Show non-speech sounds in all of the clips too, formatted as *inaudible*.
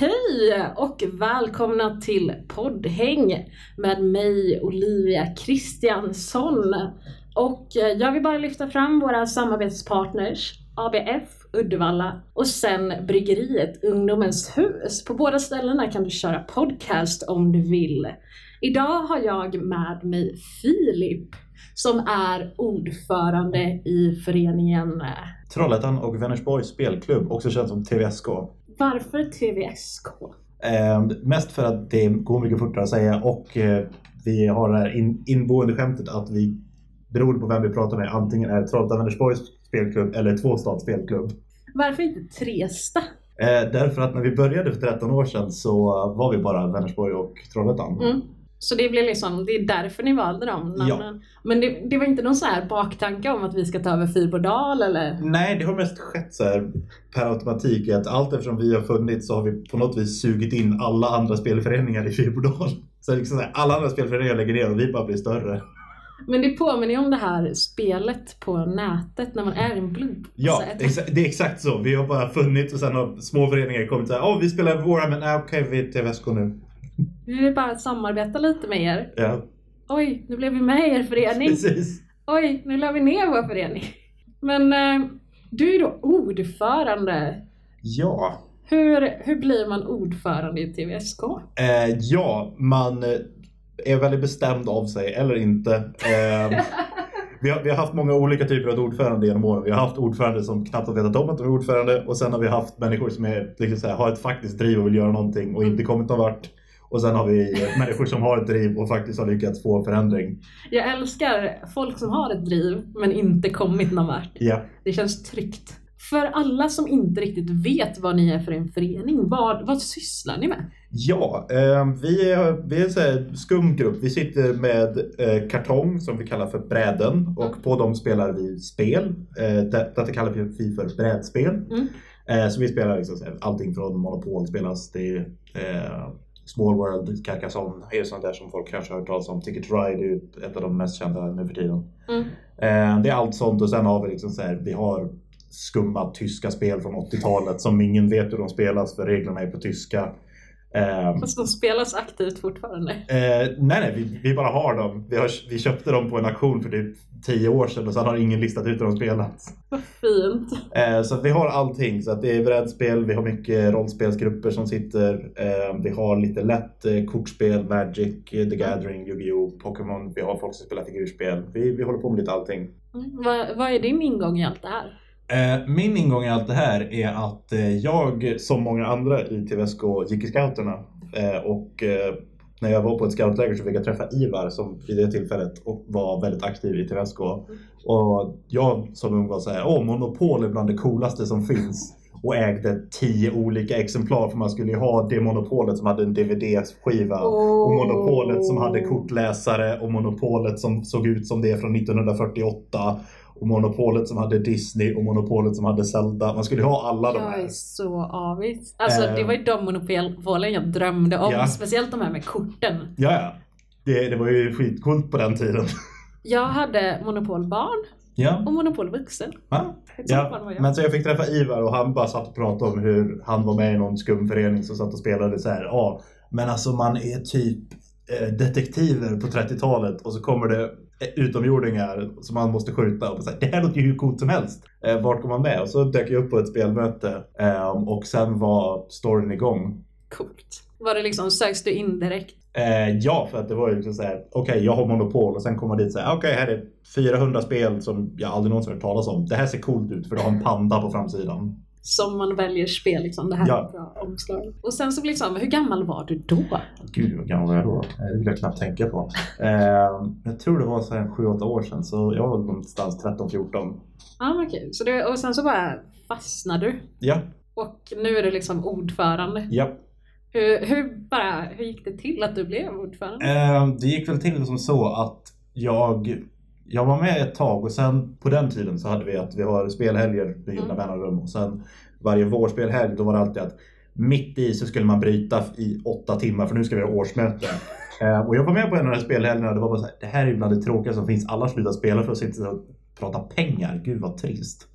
Hej och välkomna till poddhäng med mig Olivia Kristiansson. Och eh, jag vill bara lyfta fram våra samarbetspartners ABF Uddevalla och sen bryggeriet Ungdomens hus. På båda ställena kan du köra podcast om du vill. Idag har jag med mig Filip som är ordförande i föreningen. Eh, Trollhättan och Vänersborgs spelklubb, också känd som TVSK. Varför TVSK? Eh, mest för att det går mycket fortare att säga och eh, vi har det här in, inboende skämtet att vi beroende på vem vi pratar med antingen är Trollhättan Vänersborgs spelklubb eller Tvåstads spelklubb. Varför inte Tresta? Eh, därför att när vi började för 13 år sedan så var vi bara Vänersborg och Trollhättan. Mm. Så det blir liksom, det är därför ni valde dem namnen. Ja. Men det, det var inte någon så här baktanke om att vi ska ta över Fyrbodal eller? Nej, det har mest skett så här per automatik. Att allt eftersom vi har funnits så har vi på något vis sugit in alla andra spelföreningar i Fyrbodal. *laughs* Så liksom så här, alla andra spelföreningar lägger ner och vi bara blir större. Men det påminner ju om det här spelet på nätet när man är en blubb. Ja, att- det är exakt så. Vi har bara funnits och sen har små föreningar kommit så här. Åh, vi spelar Warhammer. Nej, okej, vi är TVSK nu. Vi vill bara samarbeta lite med er. Ja, Oj, nu blev vi med i er förening. precis. Oj, nu la vi ner vår förening. Men eh, du är då ordförande. Ja. Hur, hur blir man ordförande i TVSK? Eh, ja, man eh, är väldigt bestämd av sig, eller inte. Eh, *laughs* vi, har, vi har haft många olika typer av ordförande genom åren. Vi har haft ordförande som knappt har vetat om att de är ordförande och sen har vi haft människor som är, liksom så här, har ett faktiskt driv och vill göra någonting och inte kommit någon vart. Och sen har vi människor som har ett driv och faktiskt har lyckats få förändring. Jag älskar folk som har ett driv men inte kommit någon vart. Ja. Det känns tryggt. För alla som inte riktigt vet vad ni är för en förening, vad, vad sysslar ni med? Ja, eh, vi är, vi är en skum grupp. Vi sitter med eh, kartong som vi kallar för bräden och Mm. på dem spelar vi spel. Eh, det, detta kallar vi för brädspel. Mm. Eh, så vi spelar liksom, allting från Monopol spelas till eh, Small World, Carcassonne, är sånt där som folk kanske har hört talas om. Ticket Ride är ett av de mest kända nu för tiden. Mm. Eh, det är allt sånt och sen har vi liksom så här, vi har skumma tyska spel från 80-talet som ingen vet hur de spelas för reglerna är på tyska. Eh, Fast de spelas aktivt fortfarande. Eh, nej, nej, vi, vi bara har dem. Vi, har, vi köpte dem på en auktion för typ tio år sedan och sen har ingen listat ut hur de spelats. Vad fint. Eh, så vi har allting. Så att det är brädspel, vi har mycket rollspelsgrupper som sitter. Eh, vi har lite lätt eh, kortspel, Magic, eh, The Gathering, Yu-Gi-Oh, Pokémon. Vi har folk som spelar figurspel. Vi, vi håller på med lite allting. Mm. Vad, vad är din ingång i allt det här? Eh, min ingång i allt det här är att eh, jag, som många andra i TVSK, gick i scouterna. Eh, och när jag var på ett scoutläger så fick jag träffa Ivar som vid det tillfället var väldigt aktiv i TVSK. Och jag som ung var såhär, åh Monopol är bland det coolaste som finns. Och ägde tio olika exemplar för man skulle ju ha det Monopolet som hade en DVD-skiva. Och Monopolet som hade kortläsare och Monopolet som såg ut som det från 1948. Och Monopolet som hade Disney och Monopolet som hade Zelda. Man skulle ha alla de Jag är här. så avis. Alltså Eh. det var ju de monopolen jag drömde om. Ja. Speciellt de här med korten. Ja, ja. Det, det var ju skitcoolt på den tiden. *laughs* Jag hade Ja. och monopolvuxen. ja. Sånt barn var ja. jag. Men så jag fick träffa Ivar och han bara satt och pratade om hur han var med i någon skum förening som satt och spelade så här. Ja, men alltså man är typ eh, detektiver på 30-talet och så kommer det eh, utomjordingar som man måste skjuta. Och så här, det här låter ju hur coolt som helst. Eh, vart går man med? Och så dök jag upp på ett spelmöte eh, och sen var storyn igång. Coolt. Var det liksom, söks du in direkt? Eh, ja, för att det var ju liksom såhär, okej jag har monopol och sen kommer man dit såhär, okej här är 400 spel som jag aldrig någonsin hört talas om. Det här ser coolt ut för det har en panda på framsidan. Som man väljer spel liksom. Det här Ja. är bra omslag. Och sen så liksom, hur gammal var du då? Gud vad gammal var jag då? Det vill jag knappt tänka på. *laughs* Eh, jag tror det var så här 7-8 år sedan så jag var någonstans 13-14. Ja men okej. Så det, och sen så bara fastnade du. Ja, Och nu är du liksom ordförande. ja. Hur, hur, bara, hur gick det till att du blev ordförande? Eh, det gick väl till som så att jag, jag var med ett tag och sen på den tiden så hade vi att vi har spelhelger med jämna Mm. mellanrum och sen varje vårspelhelg då var det alltid att mitt i så skulle man bryta i åtta timmar för nu ska vi ha årsmöte. *laughs* Eh, och jag var med på en av de här spelhelgerna och det var bara så här, det här är ju bland det tråkiga som finns. Alla slutar spela för att sitta och prata pengar. Gud vad trist.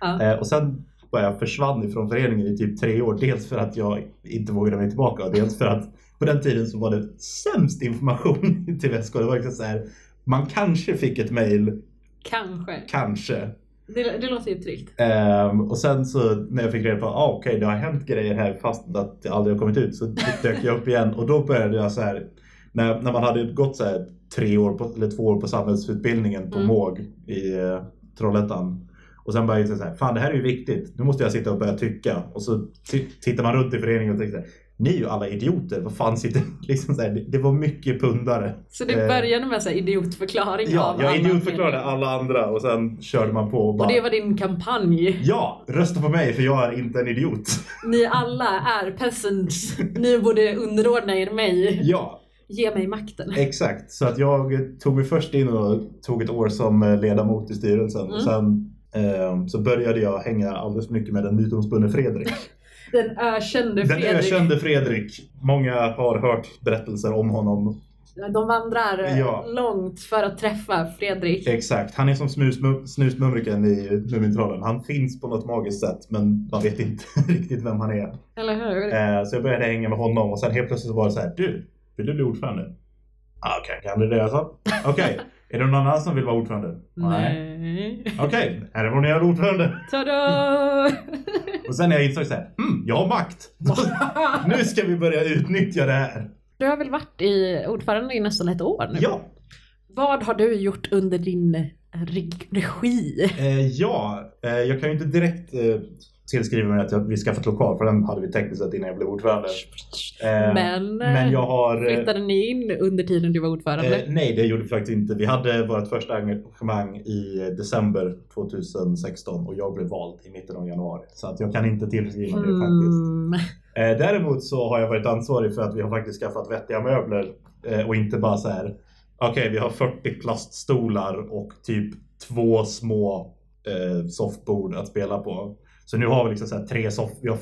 Ja. Eh, och sen bara jag försvann ifrån föreningen i typ tre år. Dels för att jag inte vågade mig tillbaka och dels för att på den tiden så var det sämst information *laughs* till VSK. Det var liksom så här, man kanske fick ett mail, Kanske. kanske. Det, det låter ju tryggt. Ehm, och sen så när jag fick reda på att ah, okej det har hänt grejer här fast att det aldrig har kommit ut så dök jag upp igen och då började jag så här när, när man hade gått så här tre år på, eller två år på samhällsutbildningen på Mm. MÅG i eh, Trollhättan och sen började jag säga så här, fan det här är ju viktigt, nu måste jag sitta och börja tycka och så tittar man runt i föreningen och tänker så här, ni är ju alla idioter, vad fan sitter liksom så här, det, det var mycket pundare. Så det Eh, började med så här idiotförklaring Ja, av jag idiotförklarade alla andra och sen körde man på och bara Och det var din kampanj. Ja, rösta på mig för jag är inte en idiot. Ni alla är peasants. Ni borde underordna er mig. Ja, Ge mig makten. exakt. Så att jag tog mig först in och tog ett år som eh, ledamot i styrelsen. Mm. Och sen eh, så började jag hänga alldeles mycket med den mytomspunne Fredrik. Den ökände Den Fredrik. ökände Fredrik. Många har hört berättelser om honom. De vandrar Ja. långt för att träffa Fredrik. Exakt. Han är som snusmum- Snusmumriken i Mumintrollen. Han finns på något magiskt sätt men man vet inte *laughs* riktigt vem han är. Eller hur? Eh, så jag började hänga med honom och sen helt plötsligt så var det så här. Du, vill du bli ordförande? Ah, Okej, kan du det alltså? Okej, är det någon annan som vill vara ordförande? Nej. Okej, här är vår nya ordförande. Tada! *laughs* Och sen när jag insåg så här, mm, jag har makt. *laughs* nu ska vi börja utnyttja det här. Du har väl varit i ordförande i nästan ett år nu? Ja, Vad har du gjort under din reg- regi? eh, ja eh, jag kan ju inte direkt eh, tillskriva mig att jag, vi skaffat lokal för den hade vi tekniskt sett innan jag blev ordförande. Eh, Men, men jag har... eh, flyttade ni in under tiden du var ordförande? Eh, nej, det gjorde vi faktiskt inte. Vi hade vårt första engagemang i december 2016 och jag blev vald i mitten av januari. Så att jag kan inte tillskriva det faktiskt. Mm. Eh, däremot så har jag varit ansvarig för att vi har faktiskt skaffat vettiga möbler eh, och inte bara så här. Okej, vi har 40 plaststolar och typ två små eh, soffbord att spela på. Så nu har vi liksom så tre soff, vi har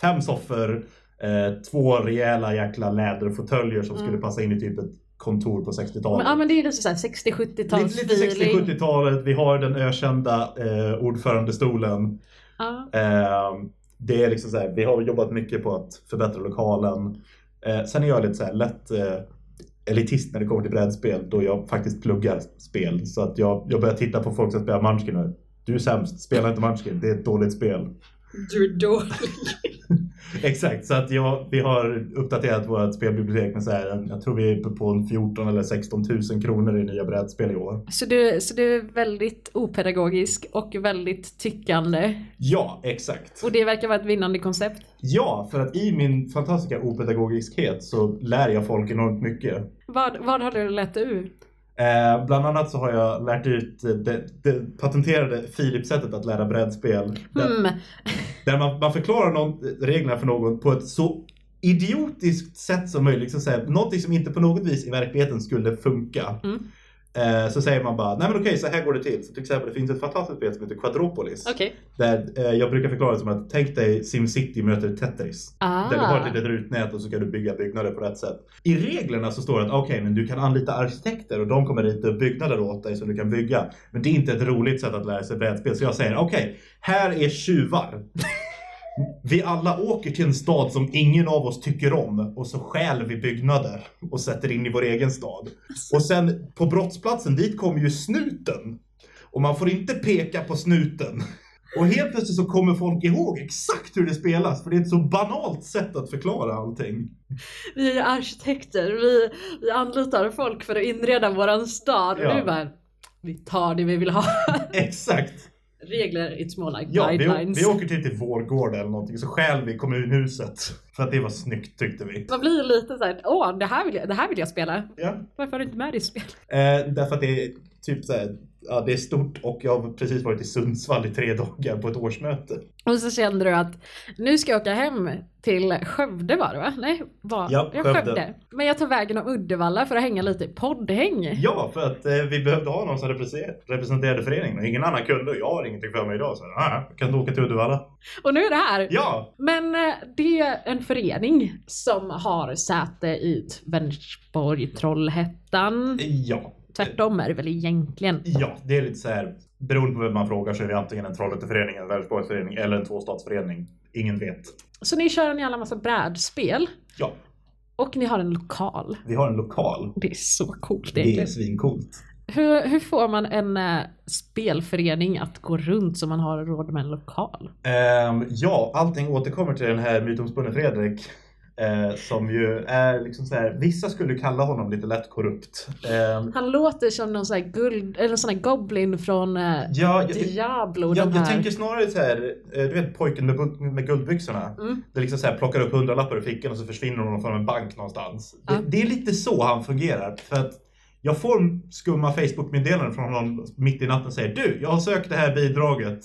fem soffor, eh, två rejäla jäkla läderfåtöljer som Mm. skulle passa in i typ ett kontor på 60-talet. Men, ja men det är lite såhär 60-70-tals Lite, lite feeling. 60-70-talet, vi har den ökända eh, ordförandestolen. Ja. Eh, det är liksom så här, vi har jobbat mycket på att förbättra lokalen. Eh, sen är jag lite så här lätt eh, elitist när det kommer till brädspel då jag faktiskt pluggar spel. Så att jag, jag börjar titta på folk som spelar Munchkin du är sämst, spela inte Munchkin, det är ett dåligt spel. Du är dålig. *laughs* Exakt, så att jag, vi har uppdaterat vårt spelbibliotek med så här, jag tror vi är uppe på en 14 eller 16 000 kronor i nya brädspel i år. Så du, så du är väldigt opedagogisk och väldigt tyckande. Ja, exakt. Och det verkar vara ett vinnande koncept. Ja, för att i min fantastiska opedagogiskhet så lär jag folk enormt mycket. Vad, vad har du lärt ut? Eh, bland annat så har jag lärt ut eh, det, det patenterade Philips-sättet att lära brädspel. Där, Hmm. där man, man förklarar någon, reglerna för någon på ett så idiotiskt sätt som möjligt. Så att säga, någonting som inte på något vis i verkligheten skulle funka. Mm. Eh, så säger man bara, nej men okej så här går det till. Så till exempel det finns ett fantastiskt spel som heter Quadropolis. Okej. Där eh, jag brukar förklara det som att tänk dig SimCity möter Tetris. Ah. Där du har ett litet rutnät och så kan du bygga byggnader på rätt sätt. I reglerna så står det att okej, men du kan anlita arkitekter och de kommer rita upp byggnader åt dig som du kan bygga. Men det är inte ett roligt sätt att lära sig brädspel. Så jag säger okej, här är tjuvar. *laughs* Vi alla åker till en stad som ingen av oss tycker om och så stjäl vi byggnader och sätter in i vår egen stad. Och sen på brottsplatsen, dit kommer ju snuten. Och man får inte peka på snuten. Och helt plötsligt så kommer folk ihåg exakt hur det spelas för det är ett så banalt sätt att förklara allting. Vi är arkitekter, vi, vi anlitar folk för att inreda våran stad. Ja. Och du bara, vi tar det vi vill ha. *laughs* Exakt! Regler, it's more like Ja, vi, guidelines. vi åker till, till Vårgårda eller någonting så stjäl vi kommunhuset. För att det var snyggt tyckte vi. Man blir lite såhär, åh det här, vill jag, det här vill jag spela. Ja. Varför har du inte med det i spel? Eh, därför att det är typ så här, ja det är stort och jag har precis varit i Sundsvall i tre dagar på ett årsmöte. Och så kände du att nu ska jag åka hem till Skövde var det va? Nej, var? Ja, Skövde. Men jag tar vägen om Uddevalla för att hänga lite i poddhäng. Ja, för att eh, vi behövde ha någon som represe- representerade föreningen och ingen annan kunde. Jag har ingenting för mig idag så jag kan du åka till Uddevalla. Och nu är det här. Ja! Men eh, det är en förening som har säte i Vänersborg, Trollhättan. Ja. Tvärtom är det väl egentligen. Ja, det är lite så här. Beroende på vem man frågar så är det antingen en Trollhätteförening, en Vänersborgsförening eller en tvåstadsförening. Ingen vet. Så ni kör en jävla massa brädspel Ja, och ni har en lokal. vi har en lokal. Det är så coolt Det är egentligen. svincoolt. Hur, hur får man en eh, spelförening att gå runt så man har råd med en lokal? Ehm, ja, allting återkommer till den här mytomspunne Fredrik. Eh, som ju är liksom så här, vissa skulle kalla honom lite lätt korrupt. Ehm, Han låter som någon sån här guld, eller sån här goblin från eh, ja, jag, Diablo. de jag tänker snarare så här, eh, du vet pojken med, med guldbyxorna. Mm. Det liksom så här, plockar upp hundralappar ur fickan och så försvinner hon från en bank någonstans. Ja. Det, det är lite så han fungerar. För att jag får skumma Facebook-meddelanden från honom mitt i natten och säger Du, jag har sökt det här bidraget.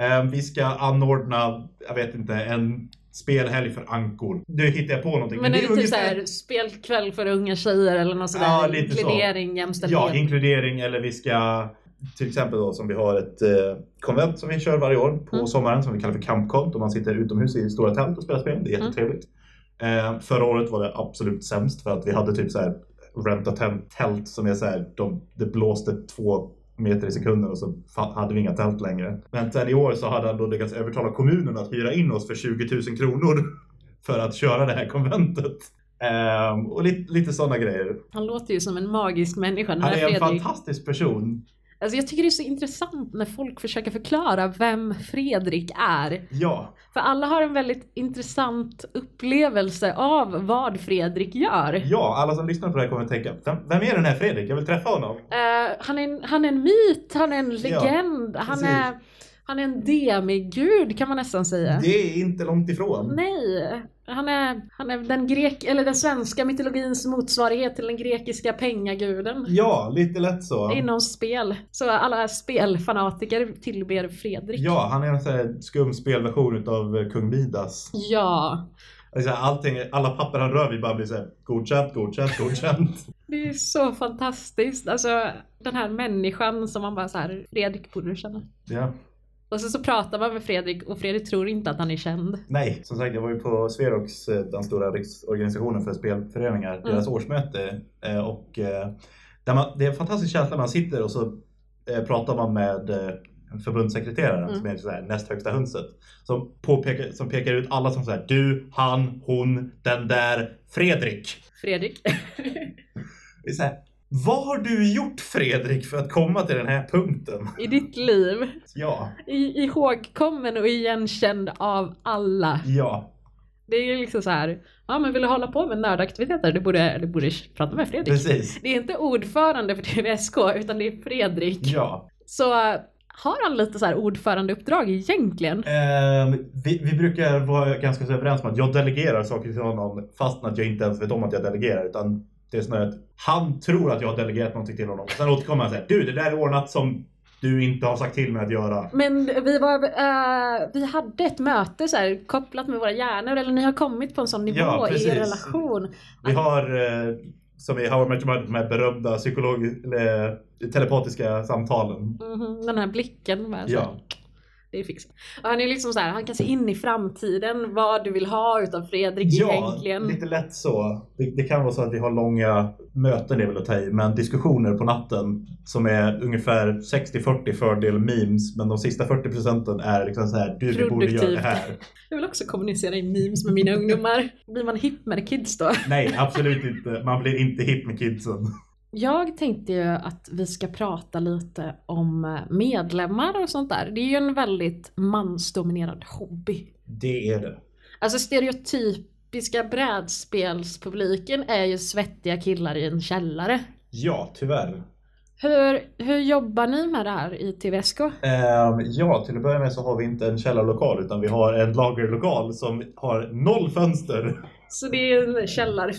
Eh, vi ska anordna, jag vet inte, en spelhelg för ankor. Nu hittar jag på någonting. Men är det typ ungefär- såhär spelkväll för unga tjejer eller något sådär? Ja, lite så. Inkludering, jämställdhet. Ja, inkludering eller vi ska till exempel då som vi har ett eh, konvent som vi kör varje år på Mm. sommaren som vi kallar för Campcon. Då man sitter utomhus i stora tält och spelar spel. Det är Mm. jättetrevligt. Eh, förra året var det absolut sämst för att vi hade typ så här renta tält, tält som är så här, de, det blåste två meter i sekunden och så hade vi inga tält längre. Men sen i år så hade han då lyckats övertala kommunen att hyra in oss för 20 000 kronor *laughs* för att köra det här konventet. Ehm, och lite, lite sådana grejer. Han låter ju som en magisk människa den Han är en Fredrik. fantastisk person. Alltså jag tycker det är så intressant när folk försöker förklara vem Fredrik är. Ja, För alla har en väldigt intressant upplevelse av vad Fredrik gör. ja, alla som lyssnar på det här kommer att tänka, vem, vem är den här Fredrik? Jag vill träffa honom. Eh, han, är en, han är en myt, han är en legend, han, precis. är, han är en demigud kan man nästan säga. Det är inte långt ifrån. Nej, han är, han är den, grek, eller den svenska mytologins motsvarighet till den grekiska pengaguden. Ja, lite lätt så. Inom spel. Så alla spelfanatiker tillber Fredrik. Ja, han är en sån här skum spelversion av kung Midas. Ja. Alltså, allting, alla papper han rör vid bara blir såhär godkänt, godkänt, godkänt. *laughs* Det är så fantastiskt. Alltså den här människan som man bara så här, Fredrik borde du känna. ja. Och så, så pratar man med Fredrik och Fredrik tror inte att han är känd. Nej, som sagt jag var ju på Sverox, eh, den stora riksorganisationen för spelföreningar, deras årsmöte. eh, Och eh, där man, det är en fantastisk känsla, man sitter och så pratar man med förbundssekreteraren Mm. som är så här, näst högsta hönset. Som, påpekar, som pekar ut alla som säger du, han, hon, den där, Fredrik. Fredrik. Det är så här, vad har du gjort Fredrik för att komma till den här punkten? I ditt liv. Ja, I, ihågkommen och igenkänd av alla. ja, Det är ju liksom så här. Ja men vill du hålla på med nördaktiviteter? Du borde, du borde prata med Fredrik. precis. Det är inte ordförande för TVSK utan det är Fredrik. Ja. Så har han lite så här ordförandeuppdrag egentligen? Ehm, vi, vi brukar vara ganska så överens om att jag delegerar saker till honom fastän att jag inte ens vet om att jag delegerar. Utan det är snarare att han tror att jag har delegerat någonting till honom. Sen återkommer han och säger du det där är ordnat som du inte har sagt till mig att göra. Men vi, var, äh, vi hade ett möte så här, kopplat med våra hjärnor, eller ni har kommit på en sån nivå Ja, i er relation. Vi har eh, som i How I Met Your de här berömda psykolog, eller, telepatiska samtalen. Mhm, den här blicken. Här, Ja. Det är fixat. Och han är liksom så här, han kan se in i framtiden, vad du vill ha utav Fredrik Ja, egentligen. lite lätt så. Det, det kan vara så att vi har långa möten, det är väl att ta i, men diskussioner på natten som är ungefär 60-40 fördel memes, men de sista 40 procenten är liksom så här, du vi borde göra det Produktivt. här. Jag vill också kommunicera i memes med mina ungdomar. Blir man hipp med kids då? Nej, absolut inte. Man blir inte hip med kidsen. Jag tänkte ju att vi ska prata lite om eh, medlemmar och sånt där. Det är ju en väldigt mansdominerad hobby. Det är det. Alltså stereotypiska brädspelspubliken är ju svettiga killar i en källare. Ja, tyvärr. Hur, hur jobbar ni med det här i TVSK? Ehm, ja, till att börja med så har vi inte en källarlokal utan vi har en lagerlokal som har noll fönster. Så det är en källare.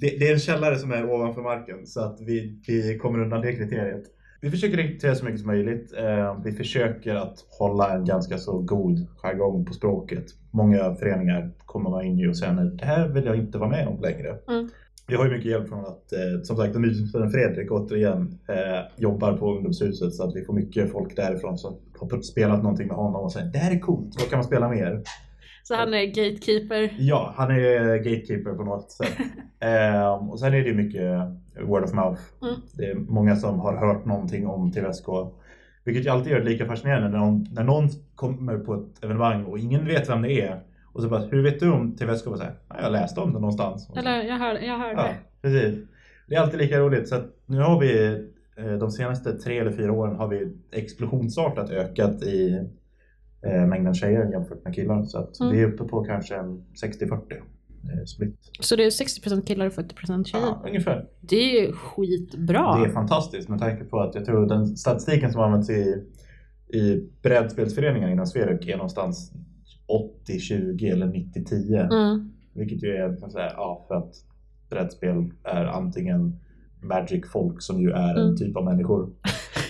Det, det är en källare som är ovanför marken så att vi, vi kommer undan det kriteriet. Vi försöker rekrytera så mycket som möjligt. Eh, vi försöker att hålla en ganska så god jargong på språket. Många föreningar kommer in i och säger "Nej, det här vill jag inte vara med om längre. Mm. Vi har ju mycket hjälp från att, eh, som sagt, musikspelaren Fredrik återigen eh, jobbar på ungdomshuset så att vi får mycket folk därifrån som har spelat någonting med honom och säger det här är coolt, vad kan man spela mer? Så han är gatekeeper. Ja, han är gatekeeper på något sätt. *laughs* Ehm, och sen är det mycket word of mouth. Mm. Det är många som har hört någonting om TVSK. Vilket ju alltid gör det lika fascinerande när någon, när någon kommer på ett evenemang och ingen vet vem det är. Och så bara, hur vet du om TVSK? Och så här, "Ja, jag läste om det någonstans. Eller jag hörde, jag hörde. Ja, precis. Det är alltid lika roligt. Så nu har vi eh, de senaste tre eller fyra åren har vi explosionsartat ökat i eh, mängden tjejer jämfört med killar. Så att Mm. vi är uppe på kanske en 60-40 eh, split. Så det är 60% killar och 40% tjejer. Ja, ungefär. Det är ju skitbra. Det är fantastiskt med tanke på att jag tror den statistiken som används i, i brädspelsföreningar inom Sverige är någonstans 80-20 eller 90-10. Mm. Vilket ju är så att säga, ja, för att brädspel är antingen Magic-folk som ju är en Mm. typ av människor. *laughs*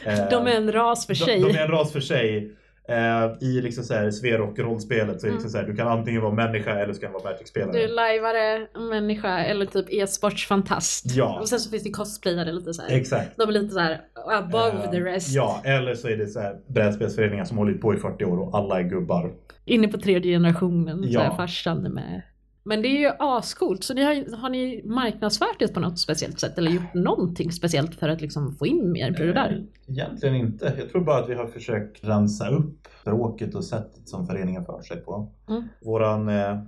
Eh, De är en ras för sig. De, de är en ras för sig. Eh, I liksom så här Sverok-rollspelet så är det liksom så här, du kan antingen vara människa eller så kan vara Magic-spelare. Du är lajvare, människa eller typ e-sportsfantast. Ja. Och sen så finns det cosplayare lite så här. Exakt. De är lite så här above Eh, the rest. Ja, eller så är det så här brädspelsföreningar som hållit på i 40 år och alla är gubbar. Inne på tredje generationen. Så Ja. här, farsan är med. Men det är ju ascoolt. Så ni har, har ni marknadsfört det på något speciellt sätt? Eller gjort någonting speciellt för att liksom få in mer brudar? Eh, Egentligen inte. Jag tror bara att vi har försökt rensa upp språket och sättet som föreningen för sig på. Mm. Våran eh,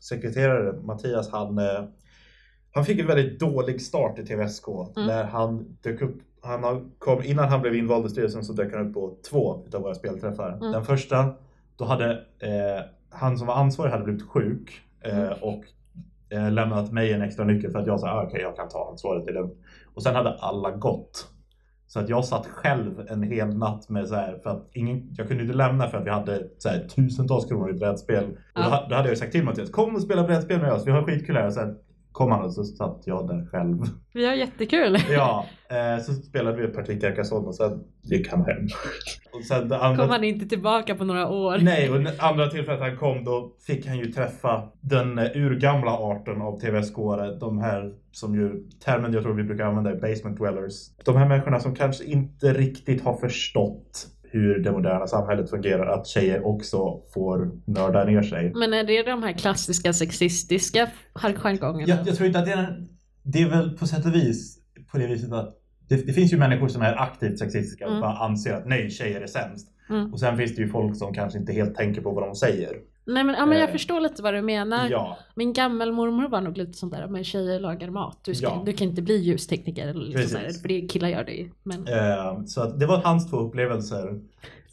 sekreterare Mattias, han, eh, han fick en väldigt dålig start i TVSK. Mm. När han dök upp, han kom, innan han blev invald i styrelsen så dök han upp på två av våra spelträffar. Mm. Den första, då hade eh, han som var ansvarig hade blivit sjuk Mm. och eh, lämnat mig en extra nyckel för att jag sa ah, okej jag kan ta ansvaret det. Och sen hade alla gått. Så att jag satt själv en hel natt med så här, för att ingen, jag kunde inte lämna för att vi hade så här, tusentals kronor i brädspel. Och då, då hade jag sagt till Mattias, kom och spela brädspel med oss, vi har skitkul här. Och sen kom han och så satt jag där själv. Vi har jättekul. *laughs* Ja, eh, så spelade vi ett parti Carcassonne och sen gick han hem. *laughs* Och sen andra, Kom han inte tillbaka på några år? Nej, och andra tillfället han kom då fick han ju träffa den urgamla arten av TVSK-are. De här som ju, termen jag tror vi brukar använda är basement dwellers. De här människorna som kanske inte riktigt har förstått hur det moderna samhället fungerar. Att tjejer också får nörda ner sig. Men är det de här klassiska sexistiska jargongerna? Jag, jag tror inte att det är, det är väl på sätt och vis på det viset att det, det finns ju människor som är aktivt sexistiska och Mm. bara anser att nej, tjejer är sämst. Mm. Och sen finns det ju folk som kanske inte helt tänker på vad de säger. Nej men, ja, men jag Eh, förstår lite vad du menar. Ja, Min gammelmormor var nog lite sånt där med tjejer lagar mat. Du, ska, Ja. du kan inte bli ljustekniker eller liksom sådär, för det killar gör det ju. Men, Eh, så att det var hans två upplevelser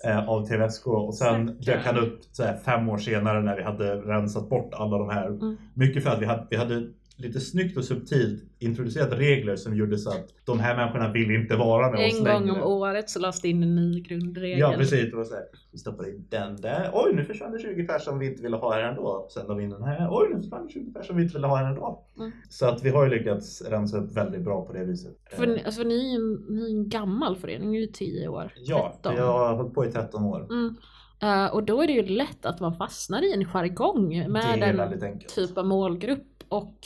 eh, av TVSK och sen dök han upp så här, fem år senare när vi hade rensat bort alla de här. Mm. Mycket för att vi hade, vi hade lite snyggt och subtilt introducerat regler som gjorde så att de här människorna vill inte vara med oss en gång längre. om året så lades det in en ny grundregel. Ja precis, det var så här, vi stoppar in den där. Oj nu försvann det 20 personer som vi inte ville ha här ändå. Sen la vi in den här. Oj nu försvann det 20 personer som vi inte ville ha här ändå. Mm. Så att vi har ju lyckats rensa upp väldigt bra på det viset. För, ni- alltså, ni är en, ni är en gammal förening, ni är ju 10 år. Ja, 13. vi har hållit på i 13 år. Mm. Eh, och då är det ju lätt att man fastnar i en jargong med en enkelt. typ av målgrupp och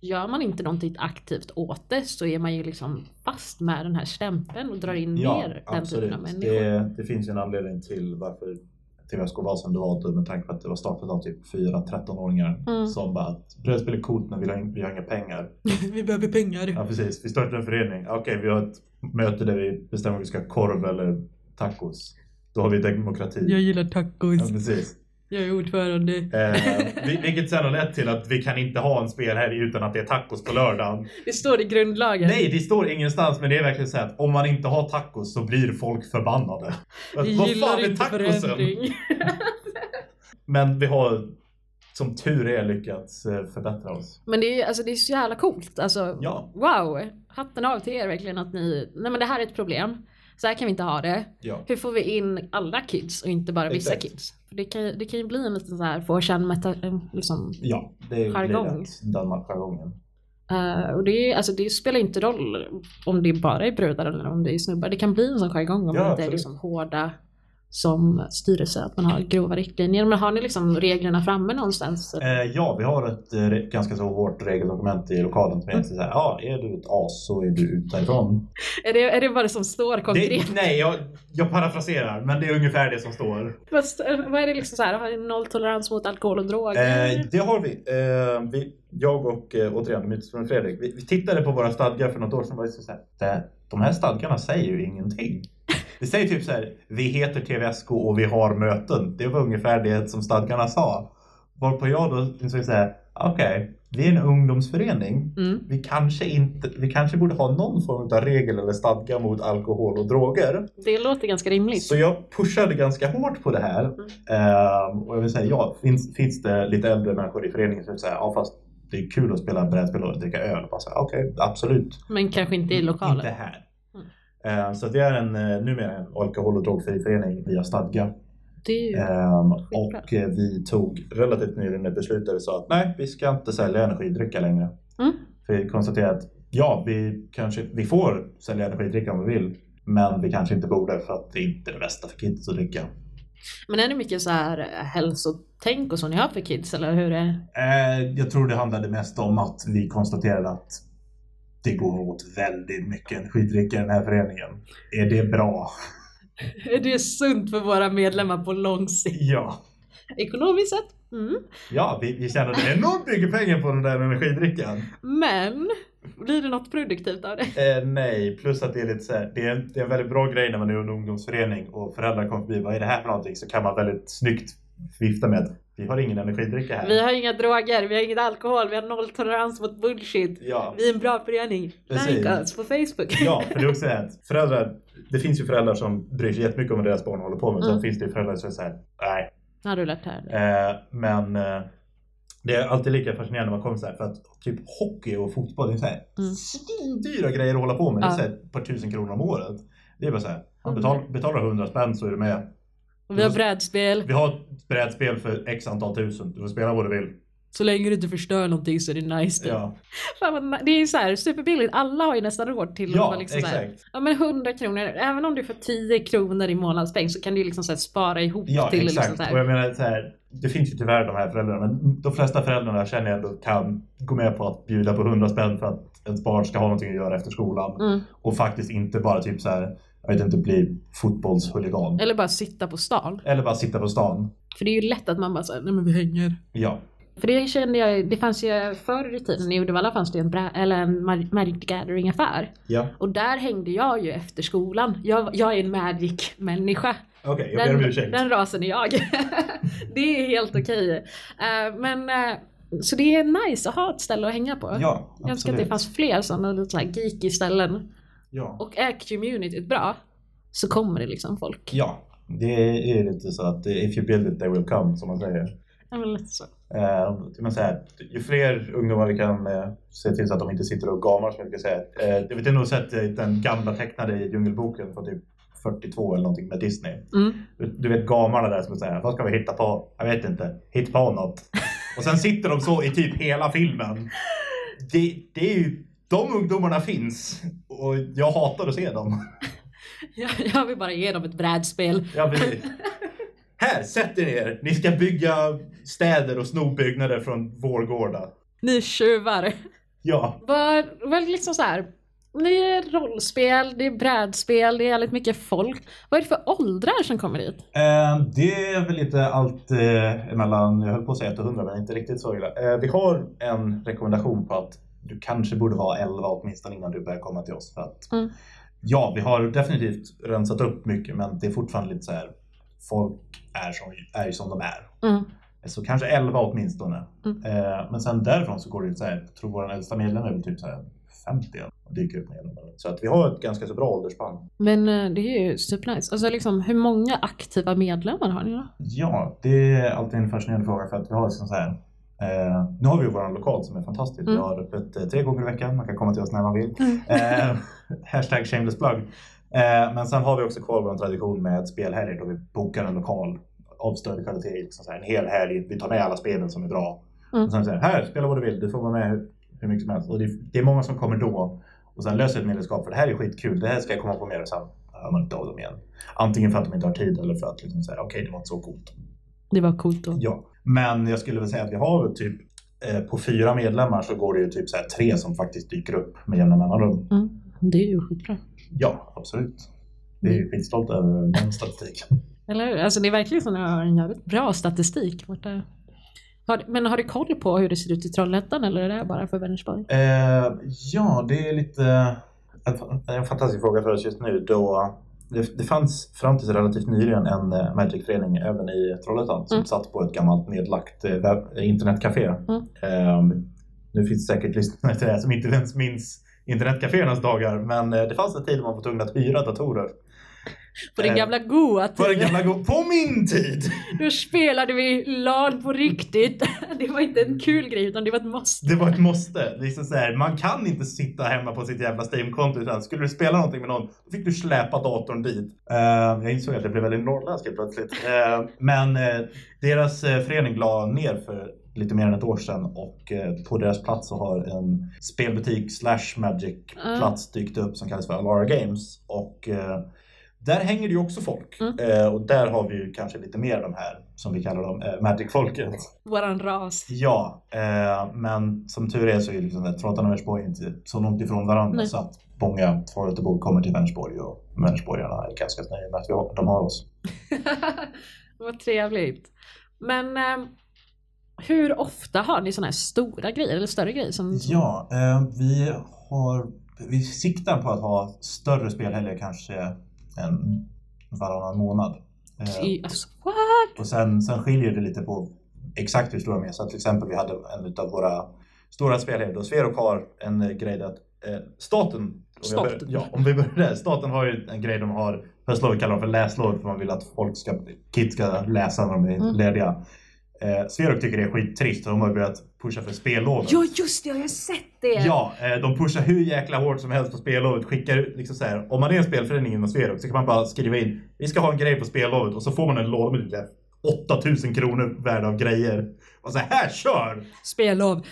gör man inte någonting aktivt åt det så är man ju liksom fast med den här stämpeln och drar in mer den typen av människor. Det, det finns ju en anledning till varför TVSK var som det var med tanke på att det var startat av typ 4-13-åringar Mm. som bara att brädspel är coolt men vi har, vi har inga pengar. *laughs* Vi behöver pengar. Ja precis, vi startar en förening. Okej, vi har ett möte där vi bestämmer om vi ska ha korv eller tacos. Då har vi demokrati. gillar Ja, tacos. precis. Jag är ordförande. Eh, vi- vilket sen har lett till att vi kan inte ha en spel här utan att det är tacos på lördagen. Det står i grundlagen. Nej, det står ingenstans men det är verkligen så att om man inte har tacos så blir folk förbannade. Vi Vad gillar fan är inte tacosen? förändring. *laughs* Men vi har som tur är lyckats eh, förbättra oss. Men det är, alltså, det är så jävla coolt. Alltså, Ja. Wow! Hatten av till er verkligen att ni, nej men det här är ett problem. Så här kan vi inte ha det. Ja. Hur får vi in alla kids och inte bara vissa Exakt. kids? För det, kan, det kan ju bli en liten så här får meta, liksom. Ja, det blir Jargong. Danmark-jargongen. eh, och det, är, alltså, det spelar inte roll om det bara är brudar eller om det är snubbar. Det kan bli en sån jargong om Ja, det inte är liksom hårda som styrelse att man har grova riktlinjer? Men har ni liksom reglerna framme någonstans? Eh, ja, vi har ett eh, ganska så hårt regeldokument i lokalen som är så här, ja, är du ett as så är du ut därifrån. *laughs* Är det, är det vad det som står konkret? Det, nej, jag, jag parafraserar, men det är ungefär det som står. Fast, vad är det liksom så här, har ni nolltolerans mot alkohol och droger? Eh, det har vi. Eh, vi jag och återigen mytosfrun Fredrik, vi, vi tittade på våra stadgar för något år sedan och var så här, det, de här stadgarna säger ju ingenting. *laughs* Det säger typ så här, vi heter TVSK och vi har möten. Det var ungefär det som stadgarna sa. Varpå jag då insåg så här, okej, okay, vi är en ungdomsförening. Mm. Vi, kanske inte, vi kanske borde ha någon form av regel eller stadga mot alkohol och droger. Det låter ganska rimligt. Så jag pushade ganska hårt på det här. Mm. Uh, och jag vill säga, ja, finns, finns det lite äldre människor i föreningen som säger, ja fast det är kul att spela brädspel och dricka öl. Okej, okay, absolut. Men kanske inte i lokalen? Inte här. Mm. Så vi är en, eh, numera en alkohol och drogfri förening via stadga. Um, och eh, vi tog relativt nyligen ett beslut där vi sa att nej, vi ska inte sälja energidrycker längre. Mm. För vi konstaterade att ja, vi, kanske, vi får sälja energidrycker om vi vill, men vi kanske inte borde för att det inte är det bästa för kids att dricka. Men är det mycket så här hälsotänk och så ni har för kids eller hur är det? Eh, jag tror det handlade mest om att vi konstaterade att det går åt väldigt mycket energidrycker i den här föreningen. Är det bra? *laughs* Är det sunt för våra medlemmar på lång sikt? Ja. Ekonomiskt sett? Mm. Ja, vi, vi tjänade enormt mycket pengar på den där energidrickan. Men blir det något produktivt av det? Eh, nej, plus att det är lite så här, det, är det är en väldigt bra grej när man är en ungdomsförening och föräldrar kommer förbi. Vad är det här för någonting? Så kan man väldigt snyggt vifta med vi har ingen energidricka här. Vi har inga droger, vi har ingen alkohol, vi har nolltolerans mot bullshit. Ja. Vi är en bra förening. Like oss på Facebook. Ja, för det är också att *laughs* föräldrar, det finns ju föräldrar som bryr sig jättemycket om vad deras barn håller på med. Mm. Sen finns det ju föräldrar som säger nej. Har du lärt här? Eh, men eh, det är alltid lika fascinerande när man kommer så här, för att typ hockey och fotboll det är så här mm. svindyra grejer att hålla på med. Ja. Det är så här ett par tusen kronor om året. Det är bara så här, mm. betalar, betalar 100 spänn så är du med och vi har brädspel. Vi har brädspel för x antal tusen. Du får spela vad du vill. Så länge du inte förstör någonting så är det nice. Ja. *laughs* det är ju så här superbilligt. Alla har ju nästan råd till ja, liksom exakt. Här, ja men 100 kronor. Även om du får 10 kronor i månadspeng så kan du liksom så spara ihop ja, till exakt. Liksom så här. Och jag menar så här, det finns ju tyvärr de här föräldrarna men de flesta föräldrarna känner jag ändå kan gå med på att bjuda på 100 spänn för att ens barn ska ha någonting att göra efter skolan. Mm. Och faktiskt inte bara typ så här jag vet inte, bli fotbollshuligan. Eller bara sitta på stan. Eller bara sitta på stan. För det är ju lätt att man bara säger nej men vi hänger. Ja. För det kände jag, det fanns ju förr i tiden i Uddevalla fanns det en, eller en Magic Gathering affär. Ja. Och där hängde jag ju efter skolan. Jag, jag är en Magic människa. Okej, okay, jag ber om ursäkt. Den rasen är jag. *laughs* det är helt okej. Okay. Uh, men uh, så det är nice att ha ett ställe att hänga på. Ja, absolut. Jag önskar att det fanns fler sådana lite så geeky ställen. Ja. Och är communityt bra så kommer det liksom folk. Ja, det är lite så att if you build it they will come som man säger. Ja, men lite så. Uh, men så här, ju fler ungdomar vi kan uh, se till så att de inte sitter och gamar som jag brukar säga. Uh, jag vet inte om du har sett den gamla tecknade i Djungelboken från typ 42 eller någonting med Disney. Mm. Du, du, vet gamarna där som säger vad ska vi hitta på? Jag vet inte. Hitta på något. och sen sitter de så i typ hela filmen. Det, det är ju de ungdomarna finns och jag hatar att se dem. *laughs* jag vill bara ge dem ett brädspel. Vill... Här, sätt er ner. Ni ska bygga städer och sno byggnader från vår gårda. Ni tjuvar. Ja. Vad, liksom så här. Det är rollspel, det är brädspel, det är väldigt mycket folk. Vad är det för åldrar som kommer dit? Eh, det är väl lite allt eh, emellan, jag höll på att säga 100 men inte riktigt så illa. Eh, vi har en rekommendation på att du kanske borde vara 11 åtminstone innan du börjar komma till oss. För att, mm. Ja, vi har definitivt rensat upp mycket men det är fortfarande lite så här, folk är som, är som de är. Mm. Så kanske 11 åtminstone. Mm. Eh, men sen därifrån så går det så här, jag tror vår äldsta medlem är väl typ så här 50 och dyker upp medlemmar. Så att vi har ett ganska så bra åldersspann. Men eh, det är ju supernice. Alltså liksom, hur många aktiva medlemmar har ni då? Ja, det är alltid en fascinerande fråga för att vi har liksom så här Eh, nu har vi ju vår lokal som är fantastisk. Mm. Vi har öppet eh, tre gånger i veckan. Man kan komma till oss när man vill. Mm. Eh, *laughs* hashtag shameless plug. Eh, men sen har vi också kvar vår tradition med spelhelger då vi bokar en lokal av större kvalitet. Liksom så här, en hel helg. Vi tar med alla spelen som är bra. Mm. Och sen säger här, spela vad du vill. Du får vara med hur, mycket som helst. Och det, det, är många som kommer då och sen löser ett medlemskap för det här är skitkul. Det här ska jag komma på mer sen. hör man inte av dem igen. Antingen för att de inte har tid eller för att liksom säga okej, okay, det var inte så coolt. Det var coolt då. Ja, men jag skulle väl säga att vi har typ eh, på fyra medlemmar så går det ju typ så tre som faktiskt dyker upp med jämna mellanrum. Mm. Det är ju skitbra. Ja, absolut. Vi är Mm. skitstolta över den statistiken. Eller hur? Alltså det är verkligen som att ha en jävligt bra statistik borta. Har, men har du koll på hur det ser ut i Trollhättan eller är det bara för Vänersborg? Eh, ja, det är lite en, en fantastisk fråga för oss just nu då det, det fanns fram till relativt nyligen en eh, Magic-förening även i Trollhättan som Mm. satt på ett gammalt nedlagt eh, webb, internetcafé. Mm. Eh, nu finns det säkert lyssnare *laughs* till det här som inte ens minns internetcaféernas dagar men eh, det fanns en tid då man var tvungen att hyra datorer. På den Eh, gamla goa På, den tiden. gamla, go- på min tid! Då spelade vi LAN på riktigt. *laughs* Det var inte en kul grej utan det var ett måste. Det var ett måste. Liksom så här, man kan inte sitta hemma på sitt jävla Steam-konto utan skulle du spela någonting med någon då fick du släpa datorn dit. Eh, jag insåg att det blev väldigt norrländsk plötsligt. Eh, men eh, deras uh, förening la ner för lite mer än ett år sedan och på deras plats så har en spelbutik slash magic plats dykt upp som kallas för Alara Games. Och där hänger det ju också folk. Mm. Eh, och där har vi ju kanske lite mer de här, som vi kallar dem, eh, Magic-folket. Våran ras. Ja, eh, men som tur är så är liksom Trollhättan och Vänersborg inte så långt ifrån varandra Nej. så att många Trollhättebor kommer till Vänersborg och Vänersborgarna är ganska nöjda med att vi har, de har oss. *laughs* Vad trevligt. Men eh, hur ofta har ni sådana här stora grejer eller större grejer? Som, Ja, eh, vi har vi siktar på att ha större spelhelger kanske en varannan månad. Eh, I, alltså, what? Och sen, sen skiljer det lite på exakt hur stora de är. Så till exempel vi hade en av våra stora spelhelger då Sverok har en eh, grej att eh, staten, Staten. ja, om vi börjar där, staten har ju en grej de har, höstlovet kallar de för läslovet för man vill att folk ska, kids ska läsa när de är Mm. lediga. Eh, Sverok tycker det är skittrist och de har börjat pusha för spellovet. Ja just det, jag har sett det! Ja, eh, de pushar hur jäkla hårt som helst på spellovet. Skickar ut liksom så här, om man är en spelförening inom Sverok så kan man bara skriva in vi ska ha en grej på spellovet och så får man en låda med typ 8000 kronor värde av grejer. Och så här, här kör! Spellov. *laughs*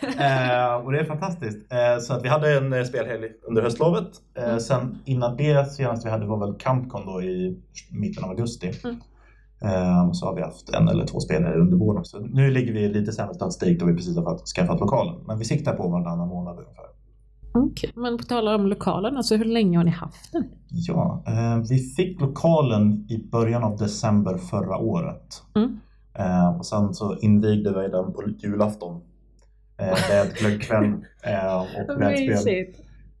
eh, och det är fantastiskt. Eh, så att vi hade en eh, spelhelg under höstlovet. Eh, Mm. Sen innan det senaste vi hade var väl Campcon då i mitten av augusti. Mm. Eh, och så har vi haft en eller två spelare under våren också. Nu ligger vi i lite sämre statistik då vi precis har skaffat lokalen. Men vi siktar på varannan månad ungefär. Okej, men på tal om lokalen, alltså hur länge har ni haft den? Ja, eh, vi fick lokalen i början av december förra året. Mm. Eh, och sen så invigde vi den på julafton. Eh, med glöggkväll och.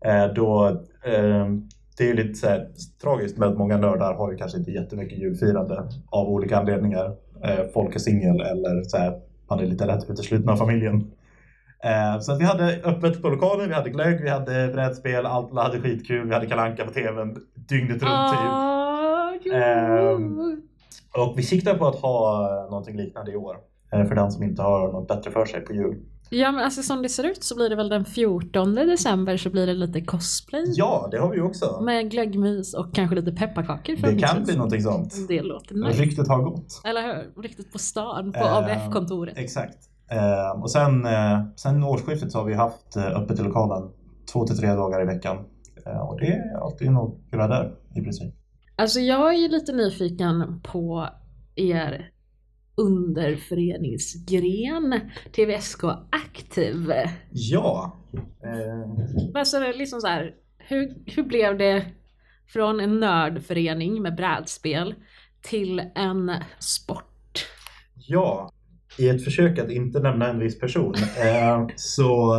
Eh, då, det är ju lite här, tragiskt med att många nördar har ju kanske inte jättemycket julfirande av olika anledningar. Eh, folk är singel eller så här, man är lite lätt utesluten av familjen. Eh, så vi hade öppet på lokalen, vi hade glögg, vi hade brädspel, alla hade skitkul, vi hade kalanka på tvn dygnet runt typ. Ah, jo. Ehm, Och vi siktar på att ha eh, någonting liknande i år. Eh, för den som inte har något bättre för sig på jul. Ja men alltså som det ser ut så blir det väl den 14 december så blir det lite cosplay. Ja, det har vi också. Med glöggmys och kanske lite pepparkakor Det kan bli någonting sånt. Det låter nice. Ryktet har gått. Eller hur? Riktigt på stan, på Ehm, ABF-kontoret. Exakt. Eh, och sen, eh, sen årsskiftet så har vi haft eh, öppet i lokalen två till tre dagar i veckan. Eh, och det är alltid hela där i princip. Alltså jag är ju lite nyfiken på er underföreningsgren TVSK Aktiv. Ja. Eh, Alltså liksom så här, hur, hur blev det från en nördförening med brädspel till en sport? ja. I ett försök att inte nämna en viss person eh, så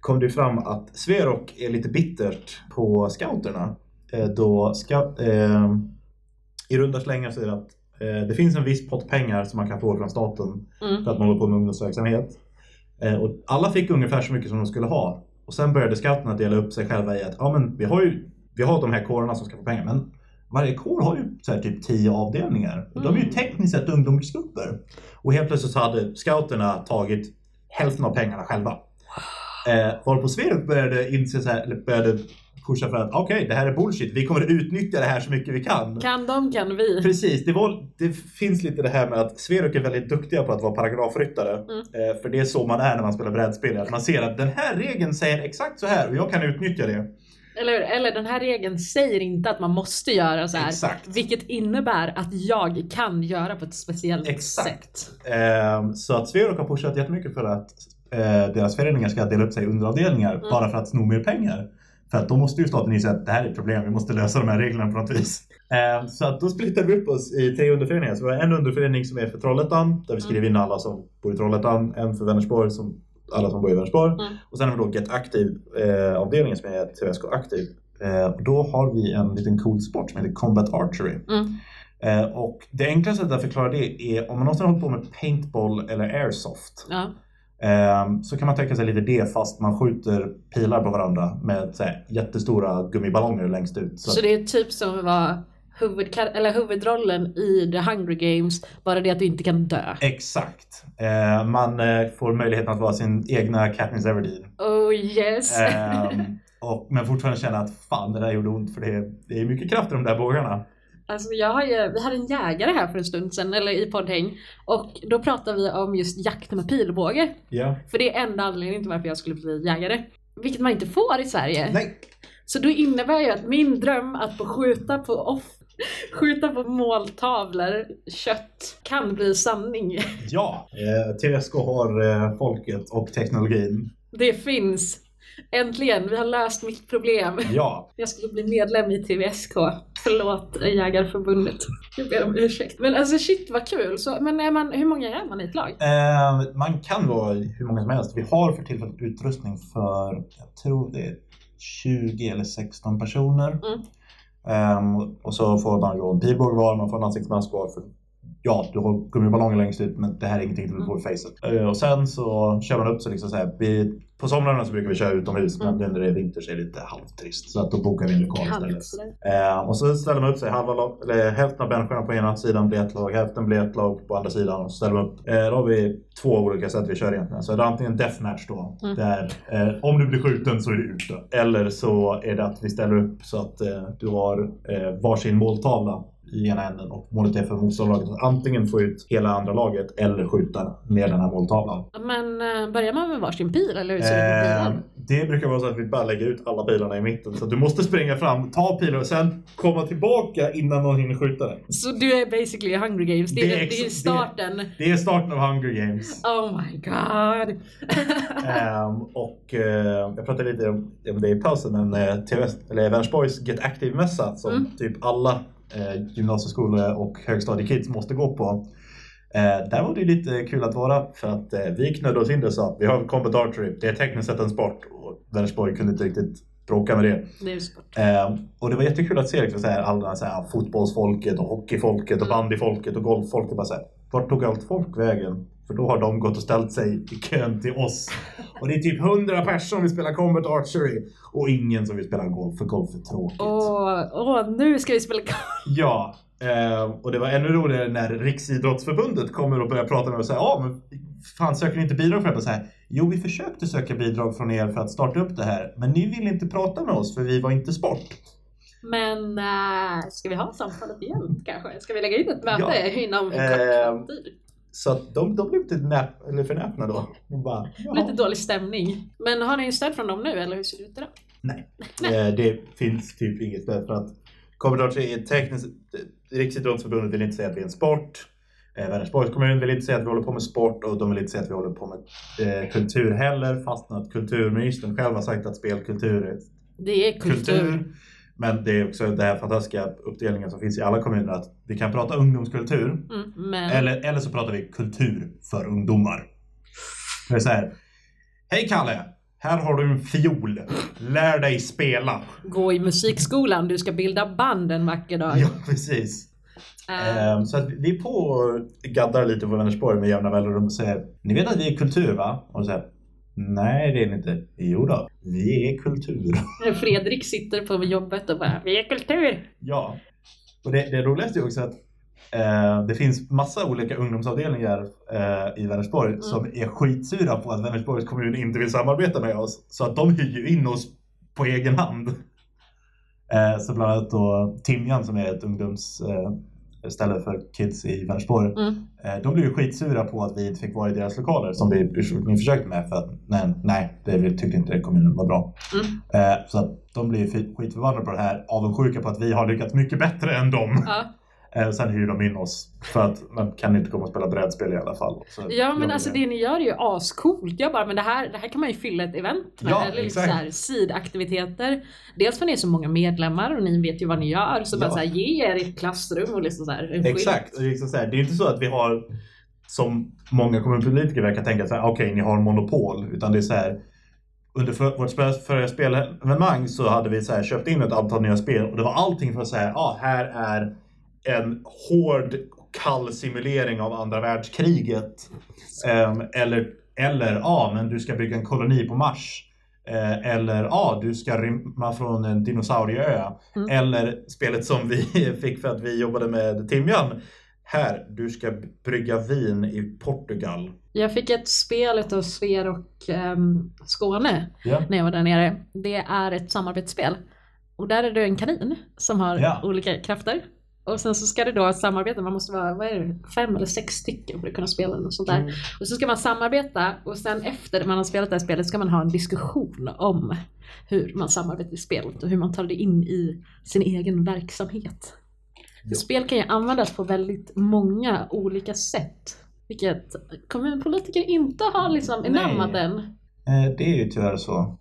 kom det fram att Sverok är lite bittert på scouterna. Eh, då scout, eh, I runda slängar så är det att det finns en viss pott pengar som man kan få från staten Mm. för att man håller på med ungdomsverksamhet. Eh, och alla fick ungefär så mycket som de skulle ha. Och sen började scouterna dela upp sig själva i att ja, men vi, har ju, vi har de här kårerna som ska få pengar men varje kår har ju så här typ tio avdelningar. Och De är ju Mm. tekniskt sett ungdomsgrupper. Och helt plötsligt så hade scouterna tagit hälften av pengarna själva. Eh, varpå Sverok började inse så här, började pusha för att okej, det här är bullshit. Vi kommer utnyttja det här så mycket vi kan. Kan de kan vi. Precis, det, var, det finns lite det här med att Sverok är väldigt duktiga på att vara paragrafryttare. Mm. Eh, för det är så man är när man spelar brädspel. Att man ser att den här regeln säger exakt så här och jag kan utnyttja det. Eller, eller den här regeln säger inte att man måste göra så här. Exakt. Vilket innebär att jag kan göra på ett speciellt Exakt. sätt. Ehm, så att Sverok har pushat jättemycket för att eh, deras föreningar ska dela upp sig i underavdelningar Mm. bara för att sno mer pengar. För att då måste ju staten inse att det här är ett problem, vi måste lösa de här reglerna på något vis. Ehm, så att då splittar vi upp oss i tre underföreningar. Så vi har en underförening som är för Trollhättan, där vi skriver in alla som bor i Trollhättan. En för Vänersborg, som alla som bor i Vänersborg. Mm. Och sen har vi då Get Active-avdelningen som är TVSK Active. Eh, och då har vi en liten cool sport som heter Combat Archery. Mm. Eh, och det enklaste sättet att förklara det är om man någonsin har hållit på med paintball eller airsoft. Ja. Eh, så kan man tänka sig lite det fast man skjuter pilar på varandra med så här, jättestora gummiballonger längst ut. Så, Så det är typ som att vara huvudkar- eller huvudrollen i The Hunger Games, bara det att du inte kan dö. Exakt. Eh, man eh, får möjligheten att vara sin egna Katniss Everdeen. Oh yes! Ehm, och, men fortfarande känna att fan det där gjorde ont för det är, det är mycket kraft i de där bågarna. Alltså jag har ju, vi hade en jägare här för en stund sedan, eller i poddhäng, och då pratade vi om just jakt med pilbåge. Ja. För det är enda anledningen till varför jag skulle bli jägare. Vilket man inte får i Sverige. Nej. Så då innebär ju att min dröm att få skjuta på off *laughs* skjuta på måltavlor, kött, kan bli sanning. *laughs* Ja. Eh, TVSK har eh, folket och teknologin. Det finns. Äntligen, vi har löst mitt problem. Ja. *laughs* Jag skulle bli medlem i TVSK. Förlåt Jägarförbundet. Jag ber om ursäkt. Men alltså shit vad kul. Så, men är man, hur många är man i ett lag? Eh, man kan vara hur många som helst. Vi har för tillfället utrustning för, jag tror det är 20 eller 16 personer. Mm. Ehm, och så får man då en pilbåge var, man får en ansiktsmask var. För, ja, du har gummiballonger längst ut men det här är ingenting du får i facet. Eh, och sen så kör man upp så liksom så här. Vi, på somrarna så brukar vi köra utomhus Mm. men nu när det är vinter så är det lite halvtrist. Så att då bokar vi en lokal istället. Eh, och så ställer man upp sig, halva lag, eller hälften av människorna på ena sidan blir ett lag, hälften blir ett lag på andra sidan. Och så ställer man upp. Eh, då har vi två olika sätt vi kör egentligen. Så det är antingen deathmatch då, Mm. där eh, om du blir skjuten så är du ute. Eller så är det att vi ställer upp så att eh, du har eh, varsin måltavla i ena änden och målet är för motståndarlaget att antingen få ut hela andra laget eller skjuta med den här måltavlan. Men eh, börjar man med varsin pil eller hur ser det Eh, det brukar vara så att vi bara lägger ut alla pilarna i mitten. Så du måste springa fram, ta pilen och sen komma tillbaka innan någon hinner skjuta den. Så du är basically Hunger Games, det är, Det är det är starten. Det är starten av Hunger Games. Oh my god. *laughs* Ehm, och eh, jag pratade lite om om det i pausen, men eh, TV, eller Vänersborgs Get Active-mässa som Mm. typ alla eh, gymnasieskole och högstadiekids måste gå på. Eh, där var det lite kul att vara för att eh, vi knödde oss in det och sa vi har Combat Archery, det är tekniskt sett en sport och Vänersborg kunde inte riktigt bråka med det. Det är ju sport. Eh, och det var jättekul att se liksom, så här, alla så här, fotbollsfolket och hockeyfolket och Mm. bandyfolket och golffolket. Bara så här, vart tog allt folk vägen? För då har de gått och ställt sig i kön till oss. Och det är typ 100 personer som vill spela Combat Archery och ingen som vill spela golf, för golf är tråkigt. Åh, åh, nu ska vi spela Ja, eh, och det var ännu roligare när Riksidrottsförbundet kommer och börjar prata med oss och säger ja men fan söker ni inte bidrag för det? Så här, jo vi försökte söka bidrag från er för att starta upp det här men ni ville inte prata med oss för vi var inte sport. Men äh, ska vi ha samtalet igen kanske? Ska vi lägga in ett möte Ja. inom en Eh, kort framtid? Så att de, de blev lite näp, eller förnäpna då. De bara. Lite dålig stämning. Men har ni stöd från dem nu eller hur ser det ut idag? Eh, det finns typ inget stöd för att Archery är tekniskt, Riksidrottsförbundet vill inte säga att vi är en sport. Eh, Vänersborgs kommun vill inte säga att vi håller på med sport och de vill inte säga att vi håller på med eh, kultur heller fastän att kulturministern själv har sagt att spelkultur är Det är kultur. kultur. Men det är också den här fantastiska uppdelningen som finns i alla kommuner att vi kan prata ungdomskultur Mm, men eller, eller så pratar vi kultur för ungdomar. Det är så här. Hej Kalle! Här har du en fiol. Lär dig spela. gå i musikskolan, du ska bilda band en vacker dag. Ja, precis. Ehm, så vi på gaddar lite på Vänersborg med jämna mellanrum och säger Ni vet att vi är kultur va? Och så säger Nej det är ni inte. Jo då, vi är kultur. *laughs* Fredrik sitter på jobbet och bara Vi är kultur! Ja. Och det, det roligaste är också att eh, det finns massa olika ungdomsavdelningar eh, i Vänersborg som är skitsura på att Vänersborgs kommun inte vill samarbeta med oss. Så att de hyr ju in oss på egen hand. Eh, så bland annat då Timjan som är ett ungdoms, eh, istället för Kids i Vänersborg. Mm. Eh, De blev ju skitsura på att vi inte fick vara i deras lokaler som vi ursprungligen försökte med för att nej, nej det tyckte inte kommunen var bra. Mm. Eh, Så att de fi- skitförbannade på det här, avundsjuka på att vi har lyckats mycket bättre än dem. Ja. Eh, Sen hyr de in oss för att man kan inte komma och spela brädspel i alla fall. Så Ja men alltså det ni gör är ju ascoolt. Jag bara, men det här, det här kan man ju fylla ett event med. Ja, eller liksom så här, sidaktiviteter. Dels för att ni är så många medlemmar och ni vet ju vad ni gör. Så Ja. bara så här, ge er ett klassrum och liksom så här, en. Exakt. Och liksom så här, det är inte så att vi har, som många kommunpolitiker verkar tänka, okej ni har monopol. Utan det är så här, under för, vårt förra spelevenemang så hade vi så här, köpt in ett antal nya spel och det var allting för att säga, ja här är en hård kall simulering av andra världskriget. Ehm, eller, eller ja, men du ska bygga en koloni på Mars. Eh, eller ja, du ska rymma från en dinosaurieö. Mm. Eller spelet som vi *laughs* fick för att vi jobbade med Timjan. Här, du ska brygga vin i Portugal. Jag fick ett spel utav Sver och ehm, Skåne Ja. när jag var där nere. Det är ett samarbetsspel. Och där är det en kanin som har Ja. olika krafter. Och sen så ska det då samarbeta, man måste vara vad är det, fem eller sex stycken för att kunna spela något sånt där. Mm. Och så ska man samarbeta och sen efter man har spelat det här spelet ska man ha en diskussion om hur man samarbetar i spelet och hur man tar det in i sin egen verksamhet. Ja. Spel kan ju användas på väldigt många olika sätt. Vilket kommunpolitiker inte har liksom enammat än. Eh, det är ju tyvärr så.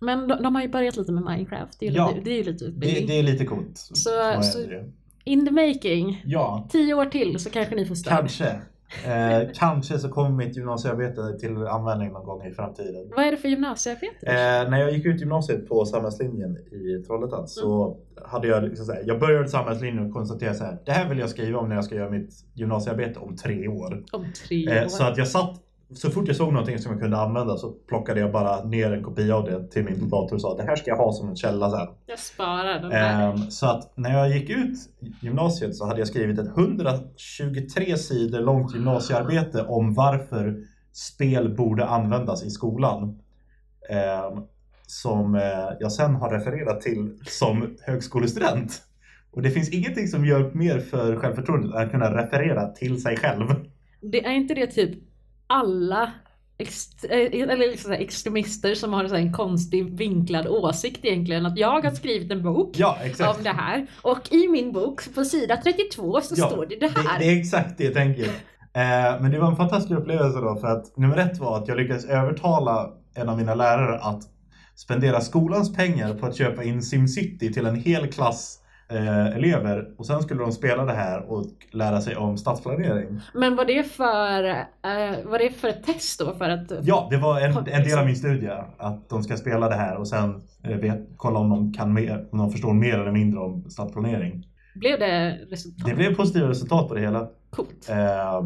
Men de, de har ju börjat lite med Minecraft. Det är ju Ja. lite, det är lite Det, utbildning. det är lite coolt. Så- så- det. In the making. Ja, Tio år till så kanske ni får stöd. kanske. Eh, kanske så kommer mitt gymnasiearbete till användning någon gång i framtiden. Vad är det för gymnasiearbete? Eh, när jag gick ut gymnasiet på samhällslinjen i Trollhättan så hade jag liksom så här, jag började samhällslinjen och konstaterade så här, det här vill jag skriva om när jag ska göra mitt gymnasiearbete om tre år. Om tre Eh, år. så att jag satt, så fort jag såg någonting som jag kunde använda så plockade jag bara ner en kopia av det till min dator och sa det här ska jag ha som en källa sen. Jag sparar den där. Ehm, så att när jag gick ut gymnasiet så hade jag skrivit ett 123 sidor långt gymnasiearbete om varför spel borde användas i skolan. Ehm, som eh, jag sen har refererat till som högskolestudent. Och det finns ingenting som gör mer för självförtroendet än att kunna referera till sig själv. Det är inte det typ alla eh, eller liksom extremister som har en konstig vinklad åsikt egentligen. Att jag har skrivit en bok Ja, om det här och i min bok på sida 32 så Ja, står det det här. Det, det är exakt det jag tänker. Eh, men det var en fantastisk upplevelse då för att nummer ett var att jag lyckades övertala en av mina lärare att spendera skolans pengar på att köpa in SimCity till en hel klass eh, elever och sen skulle de spela det här och lära sig om stadsplanering. Men vad det för, eh, vad det för ett test då för att Ja, det var en, en del av min studie att de ska spela det här och sen eh, vet, kolla om de, kan mer, om de förstår mer eller mindre om stadsplanering. blev det resultat? Det blev positiva resultat på det hela. Coolt. Eh,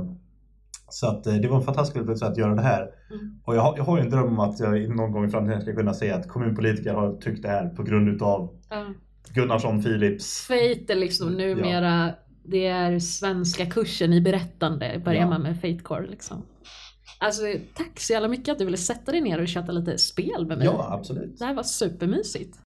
så att eh, det var en fantastisk upplevelse att göra det här. Mm. Och jag har, jag har ju en dröm om att jag någon gång i framtiden ska kunna säga att kommunpolitiker har tyckt det här på grund utav Ja. Gunnarsson Philips. Fate är liksom numera, det är svenska kursen i berättande, börjar Ja. man med Fatecore liksom. Alltså tack så jävla mycket att du ville sätta dig ner och chatta lite spel med mig. Ja, absolut. Det här var supermysigt.